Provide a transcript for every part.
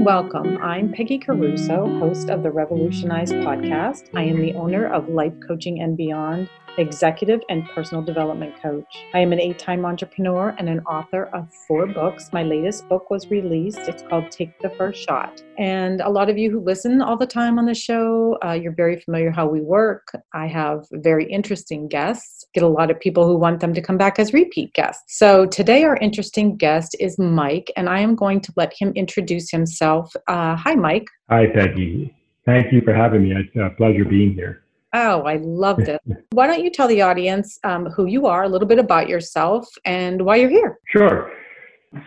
welcome. I'm Peggy Caruso, host of the Revolutionize podcast. I am the owner of Life Coaching and Beyond, executive and personal development coach. I am an eight time entrepreneur and an author of four books. My latest book was released. It's called Take the First Shot. And a lot of you who listen all the time on the show, uh, you're very familiar how we work. I have very interesting guests, get a lot of people who want them to come back as repeat guests. So today, our interesting guest is Mike, and I am going to let him introduce himself. Uh, hi, Mike. Hi, Peggy. Thank you for having me. It's a pleasure being here. Oh, I loved it. why don't you tell the audience um, who you are, a little bit about yourself, and why you're here? Sure.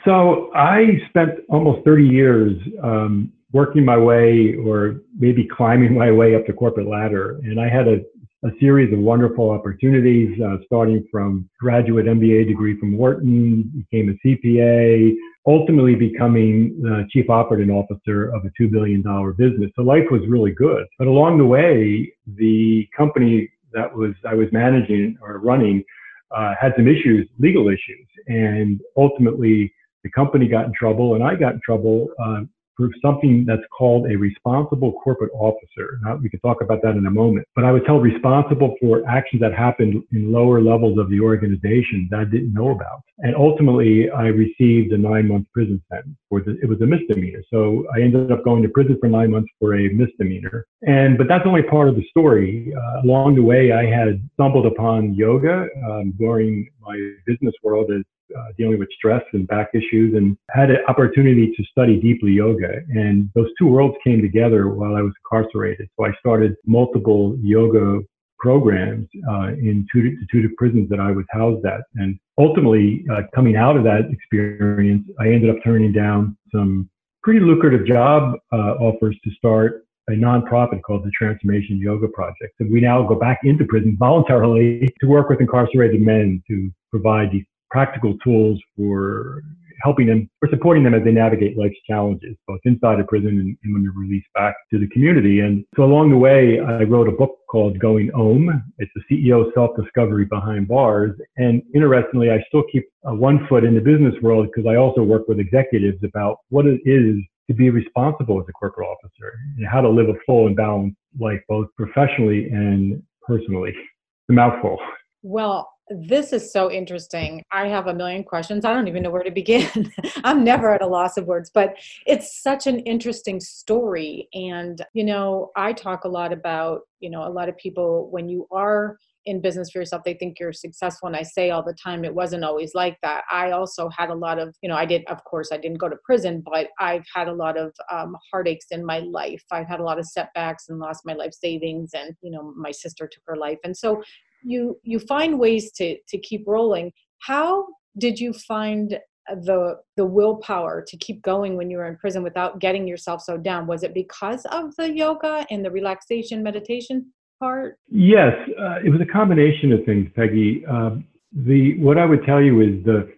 So I spent almost 30 years um, working my way, or maybe climbing my way up the corporate ladder, and I had a, a series of wonderful opportunities, uh, starting from graduate MBA degree from Wharton, became a CPA, ultimately becoming the chief operating officer of a $2 billion business. So life was really good. But along the way, the company that was I was managing or running uh, had some issues, legal issues, and ultimately the company got in trouble and I got in trouble uh, for something that's called a responsible corporate officer. Now, we can talk about that in a moment. But I was held responsible for actions that happened in lower levels of the organization that I didn't know about. And ultimately, I received a nine month prison sentence for the, it was a misdemeanor. So I ended up going to prison for nine months for a misdemeanor. And, but that's only part of the story. Uh, along the way, I had stumbled upon yoga um, during my business world as uh, dealing with stress and back issues and had an opportunity to study deeply yoga. And those two worlds came together while I was incarcerated. So I started multiple yoga programs uh, in two, two prisons that I was housed at. And ultimately, uh, coming out of that experience, I ended up turning down some pretty lucrative job uh, offers to start a nonprofit called the Transformation Yoga Project. And we now go back into prison voluntarily to work with incarcerated men to provide these practical tools for helping them or supporting them as they navigate life's challenges, both inside a prison and, and, when they're released back to the community. And so along the way, I wrote a book called Going Om. It's the CEO self-discovery behind bars. And interestingly, I still keep uh, one foot in the business world because I also work with executives about what it is to be responsible as a corporate officer and how to live a full and balanced life, both professionally and personally. It's a mouthful. Well, this is so interesting. I have a million questions. I don't even know where to begin. I'm never at a loss of words, but it's such an interesting story. And, you know, I talk a lot about, you know, a lot of people, when you are in business for yourself, they think you're successful. And I say all the time, it wasn't always like that. I also had a lot of, you know, I did, of course, I didn't go to prison, but I've had a lot of um, heartaches in my life. I've had a lot of setbacks and lost my life savings. And, you know, my sister took her life. And so you you find ways to to keep rolling. How did you find the the willpower to keep going when you were in prison without getting yourself so down? Was it because of the yoga and the relaxation meditation part? Yes uh, it was a combination of things peggy. Uh, the what i would tell you is the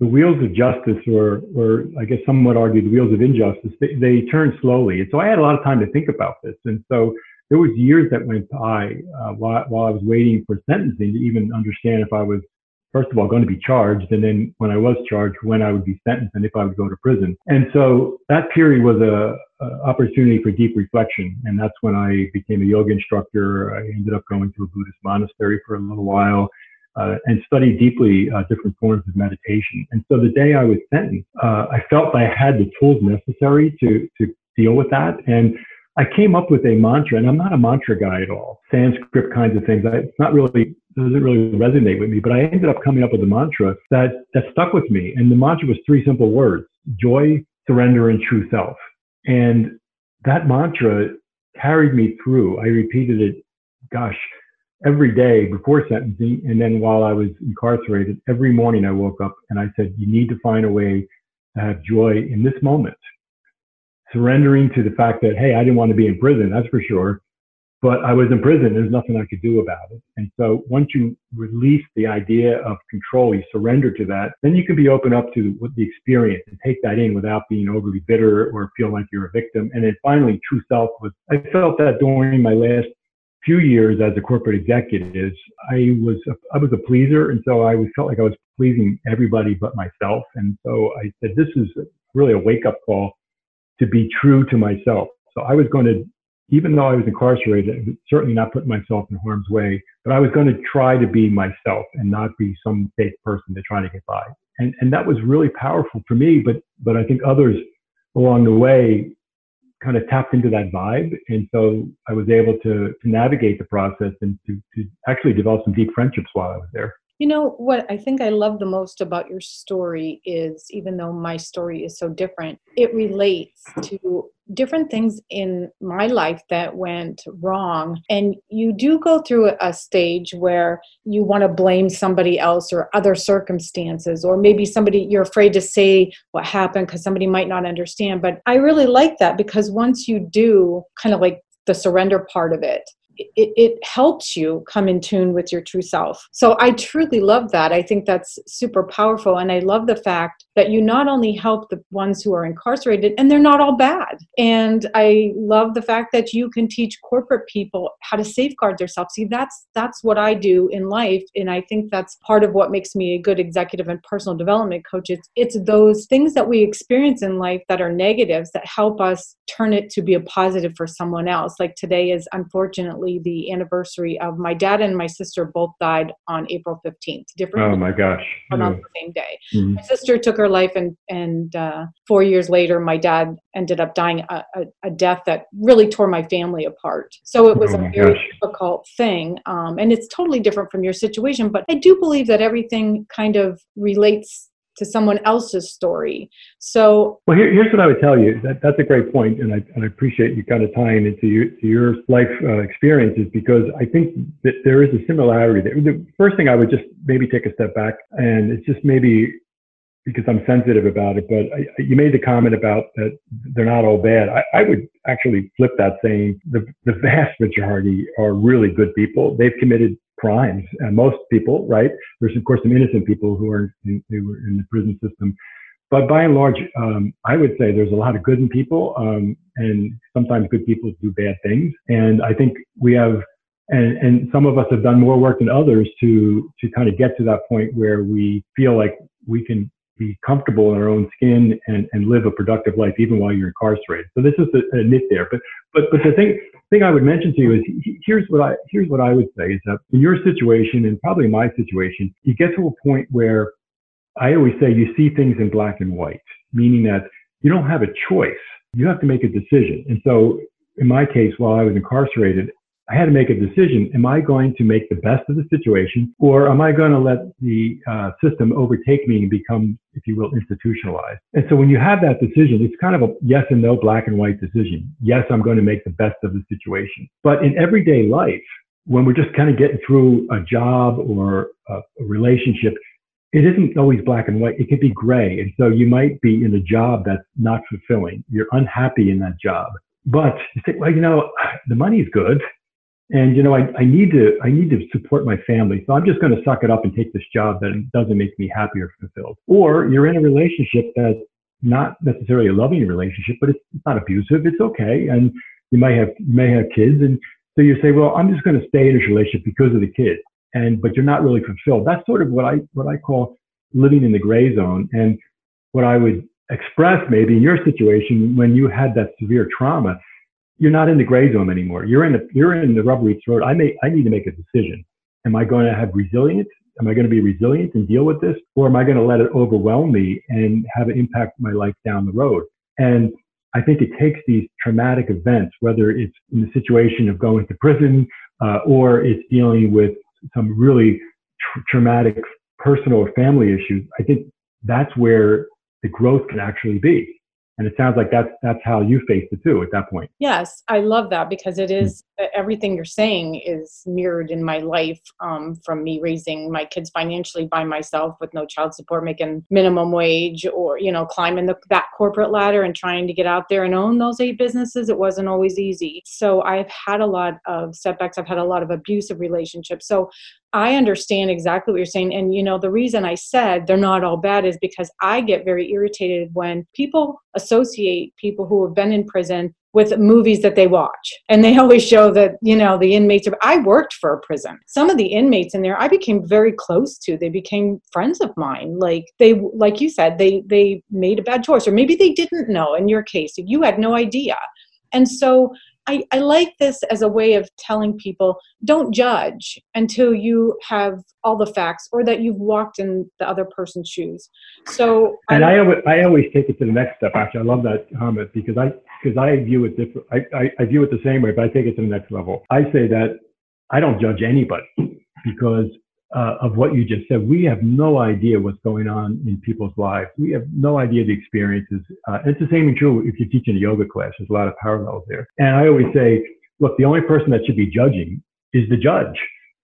the wheels of justice or or i guess some would argue the wheels of injustice they, they turn slowly. And so i had a lot of time to think about this. And so there was years that went by uh, while, while I was waiting for sentencing to even understand if I was, first of all, going to be charged, and then when I was charged, when I would be sentenced and if I would go to prison. And so that period was a, a opportunity for deep reflection, and that's when I became a yoga instructor. I ended up going to a Buddhist monastery for a little while. Uh, and studied deeply uh, different forms of meditation. And so the day I was sentenced, uh, I felt I had the tools necessary to to deal with that. And I came up with a mantra, and I'm not a mantra guy at all. Sanskrit kinds of things. I, it's not really doesn't really resonate with me. But I ended up coming up with a mantra that that stuck with me, and the mantra was three simple words: joy, surrender, and true self. And that mantra carried me through. I repeated it, gosh, every day before sentencing, and then while I was incarcerated, every morning I woke up and I said, "You need to find a way to have joy in this moment." Surrendering to the fact that, hey, I didn't want to be in prison, that's for sure. But I was in prison. There's nothing I could do about it. And so once you release the idea of control, you surrender to that, then you can be open up to the experience and take that in without being overly bitter or feel like you're a victim. And then finally, true self was, I felt that during my last few years as a corporate executive, I was a, I was a pleaser, and so I was felt like I was pleasing everybody but myself. And so I said, this is really a wake up call to be true to myself. So I was going to, even though I was incarcerated, certainly not put myself in harm's way, but I was going to try to be myself and not be some fake person to try to get by. And, and that was really powerful for me, but, but I think others along the way kind of tapped into that vibe. And so I was able to, to navigate the process and to, to actually develop some deep friendships while I was there. You know, what I think I love the most about your story is even though my story is so different, it relates to different things in my life that went wrong. And you do go through a stage where you want to blame somebody else or other circumstances, or maybe somebody you're afraid to say what happened because somebody might not understand. But I really like that because once you do kind of like the surrender part of it, it, it, helps you come in tune with your true self. So I truly love that. I think that's super powerful. And I love the fact that you not only help the ones who are incarcerated, and they're not all bad. And I love the fact that you can teach corporate people how to safeguard themselves. See, that's that's what I do in life. And I think that's part of what makes me a good executive and personal development coach. It's it's those things that we experience in life that are negatives that help us turn it to be a positive for someone else. Like today is unfortunately the anniversary of my dad and my sister both died on April 15th. Different. Oh my gosh. On the same day. Mm-hmm. My sister took her life, and and uh, four years later, my dad ended up dying a, a, a, death that really tore my family apart. So it was oh a very gosh. difficult thing, um, and it's totally different from your situation. But I do believe that everything kind of relates to someone else's story. So, well, here, here's what I would tell you. That, that's a great point, and I, and I appreciate you kind of tying into your, to your life uh, experiences because I think that there is a similarity there. The first thing I would just maybe take a step back, and it's just maybe because I'm sensitive about it, but I, you made the comment about that they're not all bad. I, I would actually flip that saying the, the vast majority are really good people. They've committed crimes. And most people, right? There's of course some innocent people who are in, who are in the prison system, but by and large, um, I would say there's a lot of good in people, um, and sometimes good people do bad things. And I think we have, and, and some of us have done more work than others to to kind of get to that point where we feel like we can be comfortable in our own skin and, and live a productive life even while you're incarcerated. So this is a, a nit there. But but but the thing thing I would mention to you is here's what I here's what I would say is that in your situation and probably my situation, you get to a point where I always say you see things in black and white, meaning that you don't have a choice. You have to make a decision. And so in my case, while I was incarcerated, I had to make a decision. Am I going to make the best of the situation or am I going to let the uh, system overtake me and become, if you will, institutionalized? And so when you have that decision, it's kind of a yes and no black and white decision. Yes, I'm going to make the best of the situation. But in everyday life, when we're just kind of getting through a job or a, relationship, it isn't always black and white. It can be gray. And so you might be in a job that's not fulfilling. You're unhappy in that job. But you think, well, you know, the money's good and you know I, I need to i need to support my family. So i'm just going to suck it up and take this job that doesn't make me happy or fulfilled. Or you're in a relationship that's not necessarily a loving relationship but it's, not abusive. It's okay. And you might have you may have kids. And so you say well i'm just going to stay in this relationship because of the kids. And but you're not really fulfilled. That's sort of what i what i call living in the gray zone. And what i would express maybe in your situation when you had that severe trauma you're not in the gray zone anymore. You're in the you're in the rubbery throat. I may I need to make a decision. Am I going to have resilience? Am I going to be resilient and deal with this, or am I going to let it overwhelm me and have it impact my life down the road? And I think it takes these traumatic events, whether it's in the situation of going to prison uh, or it's dealing with some really tr- traumatic personal or family issues. I think that's where the growth can actually be and it sounds like that's that's how you faced it too at that point. Yes i love that because it is everything you're saying is mirrored in my life um, from me raising my kids financially by myself with no child support making minimum wage or you know climbing the, that corporate ladder and trying to get out there and own those eight businesses it wasn't always easy. So i've had a lot of setbacks. I've had a lot of abusive relationships. So I understand exactly what you're saying. And, you know, the reason I said they're not all bad is because I get very irritated when people associate people who have been in prison with movies that they watch. And they always show that, you know, the inmates are, I worked for a prison. Some of the inmates in there I became very close to. They became friends of mine. Like they like you said, they they made a bad choice or maybe they didn't know in your case. You had no idea. And so I, I like this as a way of telling people don't judge until you have all the facts or that you've walked in the other person's shoes. So and I, I always, I always take it to the next step. Actually, I love that comment because I because I view it different. I, I, I view it the same way, but I take it to the next level. I say that I don't judge anybody because uh, of what you just said. We have no idea what's going on in people's lives. We have no idea the experiences. Uh, it's the same and true if you teach in a yoga class. There's a lot of parallels there. And I always say, look, the only person that should be judging is the judge.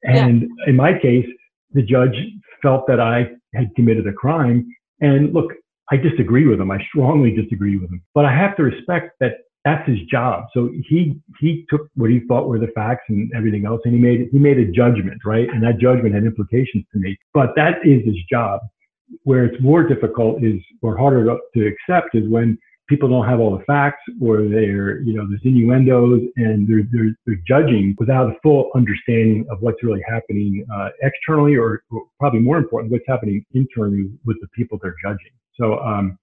And yeah. in my case, the judge felt that I had committed a crime. And look, I disagree with him. I strongly disagree with him. But I have to respect that that's his job. So he he took what he thought were the facts and everything else, and he made he made a judgment, right? And that judgment had implications to me. But that is his job. Where it's more difficult is or harder to, to accept is when people don't have all the facts or they're you know there's innuendos and they're they're, they're judging without a full understanding of what's really happening uh, externally or, or, probably more important what's happening internally with the people they're judging. So um,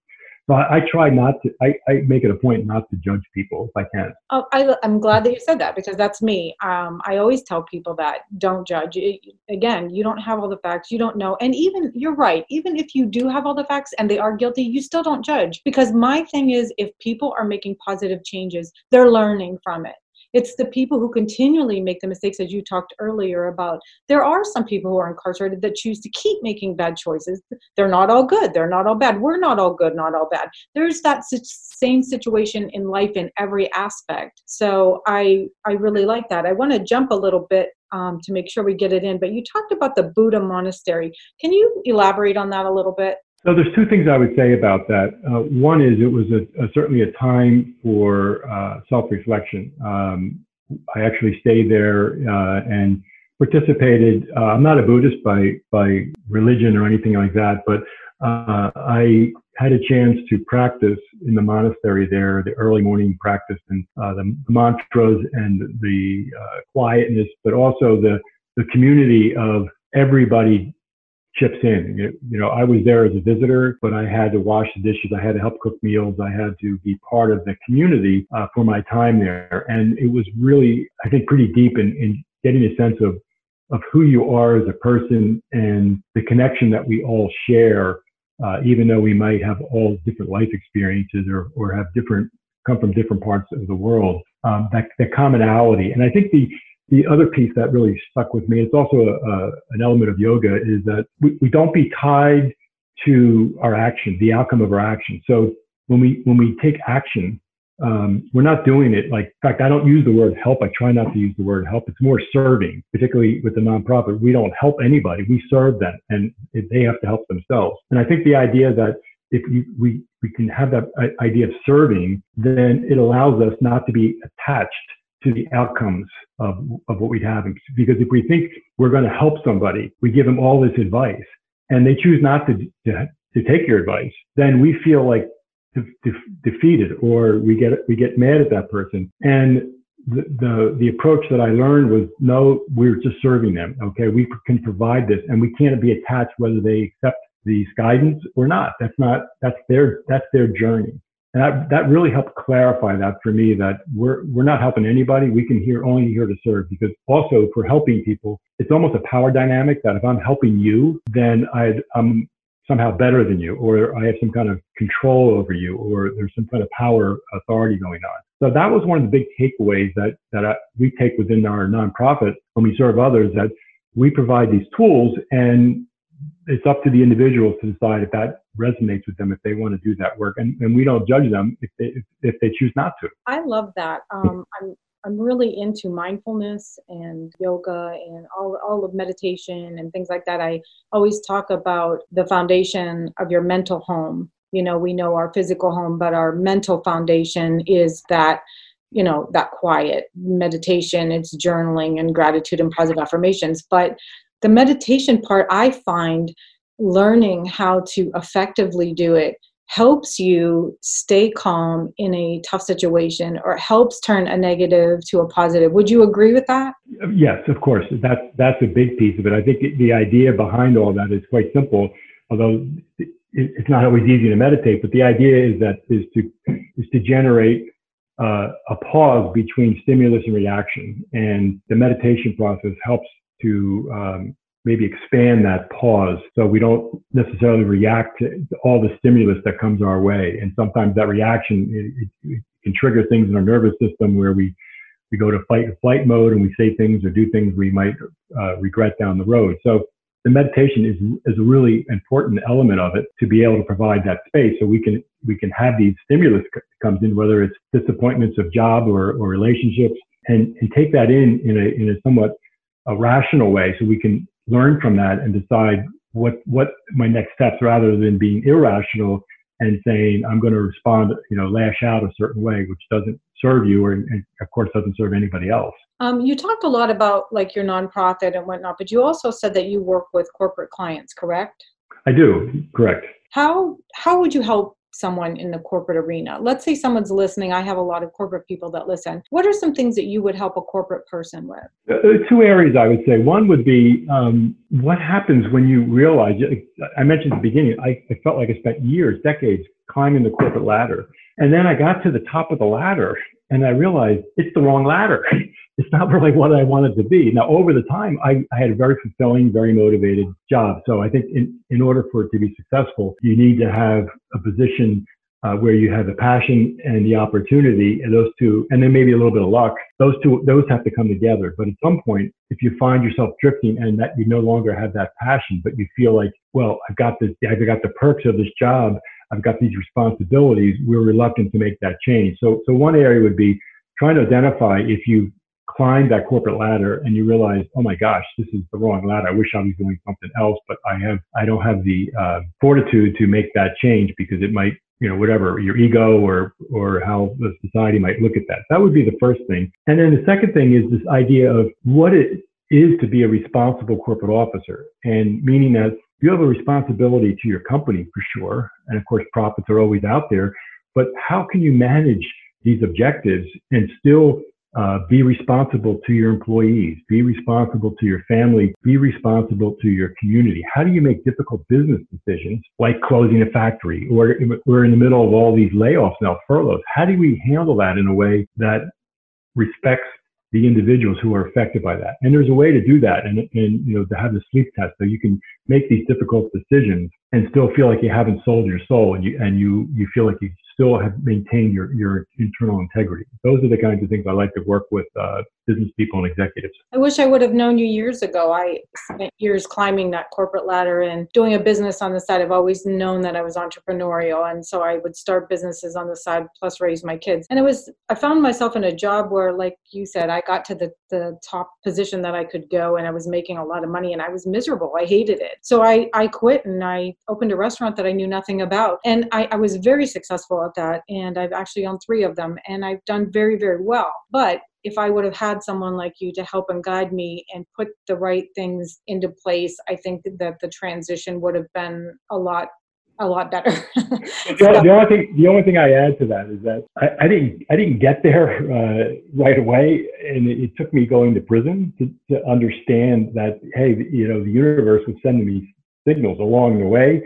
so I, I, try not to. I, I, make it a point not to judge people if I can. Oh, I, am glad that you said that because that's me. Um, I always tell people that don't judge. It, again, you don't have all the facts. You don't know, and even you're right. Even if you do have all the facts and they are guilty, you still don't judge because my thing is, if people are making positive changes, they're learning from it. It's the people who continually make the mistakes, as you talked earlier about. There are some people who are incarcerated that choose to keep making bad choices. They're not all good. They're not all bad. We're not all good, not all bad. There's that same situation in life in every aspect. So I I really like that. I want to jump a little bit um, to make sure we get it in. But you talked about the Buddha monastery. Can you elaborate on that a little bit? So there's two things I would say about that. Uh, one is it was a, a, certainly a time for uh, self-reflection. Um, I actually stayed there uh, and participated. Uh, I'm not a Buddhist by by religion or anything like that, but uh, I had a chance to practice in the monastery there, the early morning practice and uh, the mantras and the quietness, but also the the community of everybody chips in. You know, I was there as a visitor, but I had to wash the dishes. I had to help cook meals. I had to be part of the community uh, for my time there. And it was really, I think, pretty deep in, in getting a sense of, of who you are as a person and the connection that we all share, uh, even though we might have all different life experiences or, or have different, come from different parts of the world. Um, that, that commonality. And I think the, the other piece that really stuck with me, it's also a, a, an element of yoga, is that we, we don't be tied to our action, the outcome of our action. So when we when we take action, um, we're not doing it like. In fact, I don't use the word help. I try not to use the word help. It's more serving, particularly with the nonprofit. We don't help anybody. We serve them, and they have to help themselves. And I think the idea that if you, we we can have that idea of serving, then it allows us not to be attached to the outcomes of, of what we have. Because if we think we're going to help somebody, we give them all this advice and they choose not to, to, to take your advice, then we feel like de- de- defeated or we get, we get mad at that person. And the, the, the approach that I learned was no, we're just serving them. Okay. We can provide this and we can't be attached whether they accept these guidance or not. That's not, that's their, that's their journey. And that, that really helped clarify that for me that we're, we're not helping anybody. We can here only here to serve because also we're helping people, it's almost a power dynamic that if I'm helping you, then i am somehow better than you, or I have some kind of control over you, or there's some kind of power authority going on. So that was one of the big takeaways that, that I, we take within our nonprofit when we serve others that we provide these tools and it's up to the individuals to decide if that resonates with them if they want to do that work and, and we don't judge them if they if, if they choose not to. I love that. Um, i'm i'm really into mindfulness and yoga and all all of meditation and things like that. I always talk about the foundation of your mental home. You know we know our physical home but our mental foundation is that you know that quiet meditation. It's journaling and gratitude and positive affirmations. But the meditation part i find learning how to effectively do it helps you stay calm in a tough situation or helps turn a negative to a positive. Would you agree with that? Yes, of course. That's that's a big piece of it. I think the idea behind all that is quite simple, although it's not always easy to meditate. But the idea is that is to is to generate uh, a pause between stimulus and reaction, and the meditation process helps to um, maybe expand that pause so we don't necessarily react to all the stimulus that comes our way. And sometimes that reaction it, it can trigger things in our nervous system where we we go to fight or flight mode and we say things or do things we might uh, regret down the road. So the meditation is is a really important element of it to be able to provide that space so we can we can have these stimulus comes in whether it's disappointments of job or, or relationships and and take that in in a in a somewhat a rational way so we can learn from that and decide what what my next steps rather than being irrational and saying I'm going to respond, you know, lash out a certain way, which doesn't serve you or, and of course, doesn't serve anybody else. Um, you talked a lot about like your nonprofit and whatnot, but you also said that you work with corporate clients, correct? I do, correct. How how would you help someone in the corporate arena? Let's say someone's listening. I have a lot of corporate people that listen. What are some things that you would help a corporate person with? Uh, uh two areas I would say. One would be um, what happens when you realize, I mentioned at the beginning, I, I felt like I spent years, decades climbing the corporate ladder. And then I got to the top of the ladder and I realized it's the wrong ladder. it's not really what I wanted to be. Now, over the time, I, I, had a very fulfilling, very motivated job. So I think in, in order for it to be successful, you need to have a position uh, where you have the passion and the opportunity, and those two, and then maybe a little bit of luck. Those two, those have to come together. But at some point, if you find yourself drifting and that you no longer have that passion, but you feel like, well, I've got this, I've got the perks of this job, I've got these responsibilities, we're reluctant to make that change. So, so one area would be trying to identify if you climb that corporate ladder and you realize, oh my gosh, this is the wrong ladder. I wish I was doing something else, but I have, I don't have the uh, fortitude to make that change because it might, you know, whatever your ego or or how the society might look at that. That would be the first thing. And then the second thing is this idea of what it is to be a responsible corporate officer, and meaning that you have a responsibility to your company for sure, and of course profits are always out there. But how can you manage these objectives and still uh, be responsible to your employees, be responsible to your family, be responsible to your community. How do you make difficult business decisions like closing a factory or we're in the middle of all these layoffs now, furloughs? How do we handle that in a way that respects the individuals who are affected by that? And there's a way to do that and, and you know, to have the sleep test so you can make these difficult decisions and still feel like you haven't sold your soul and you, and you, you feel like you still have maintained your, your internal integrity. Those are the kinds of things I like to work with uh, business people and executives. I wish I would have known you years ago. I spent years climbing that corporate ladder and doing a business on the side. I've always known that I was entrepreneurial. And so I would start businesses on the side plus raise my kids. And it was, I found myself in a job where, like you said, I got to the, the top position that I could go and I was making a lot of money and I was miserable. I hated it. So I, I quit and I opened a restaurant that I knew nothing about. And I, I was very successful at that. And I've actually owned three of them and I've done very, very well. But if I would have had someone like you to help and guide me and put the right things into place, I think that the transition would have been a lot a lot better. the, the, only thing the only thing I add to that is that I, I didn't I didn't get there uh, right away, and it, it, took me going to prison to, to understand that hey, you know, the universe was sending me signals along the way.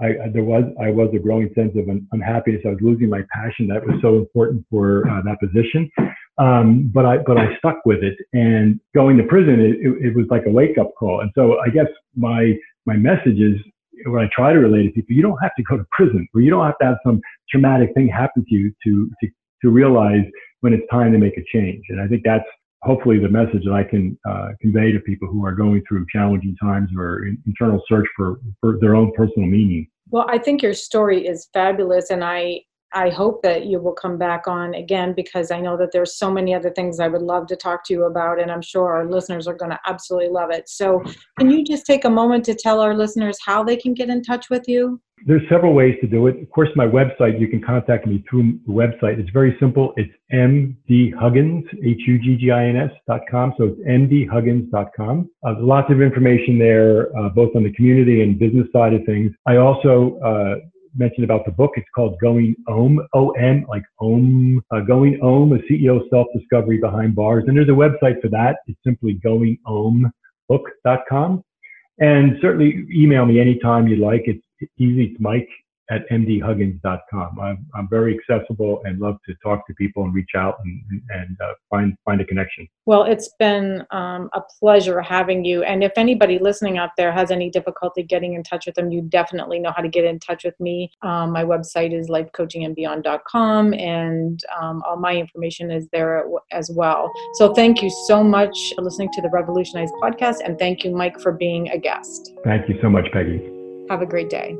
I, there was I was a growing sense of unhappiness. I was losing my passion that was so important for uh, that position. Um, but I but I stuck with it, and going to prison, it, it, it was like a wake up call. And so I guess my my message is when I try to relate to people, you don't have to go to prison, or you don't have to have some traumatic thing happen to you to to to realize when it's time to make a change. And I think that's hopefully the message that I can uh, convey to people who are going through challenging times or in, internal search for, for their own personal meaning. Well, I think your story is fabulous, and I I hope that you will come back on again because I know that there's so many other things I would love to talk to you about, and I'm sure our listeners are going to absolutely love it. So, can you just take a moment to tell our listeners how they can get in touch with you? There's several ways to do it. Of course, my website, you can contact me through the website. It's very simple. It's mdhuggins, H-U-G-G-I-N-S dot com. So it's mdhuggins.com. Uh, there's lots of information there, uh, both on the community and business side of things. I also, uh, mentioned about the book. It's called Going Om, O-M, like Om, uh, Going Om, a CEO self-discovery behind bars. And there's a website for that. It's simply goingombook.com. And certainly email me anytime you'd like. It's easy. It's Mike at mdhuggins.com. I'm, I'm very accessible and love to talk to people and reach out and, and uh, find find a connection. Well, it's been um, a pleasure having you. And if anybody listening out there has any difficulty getting in touch with them, you definitely know how to get in touch with me. Um, my website is lifecoachingandbeyond.com, and um, all my information is there as well. So thank you so much for listening to the Revolutionize podcast, and thank you, Mike, for being a guest. Thank you so much, Peggy. Have a great day.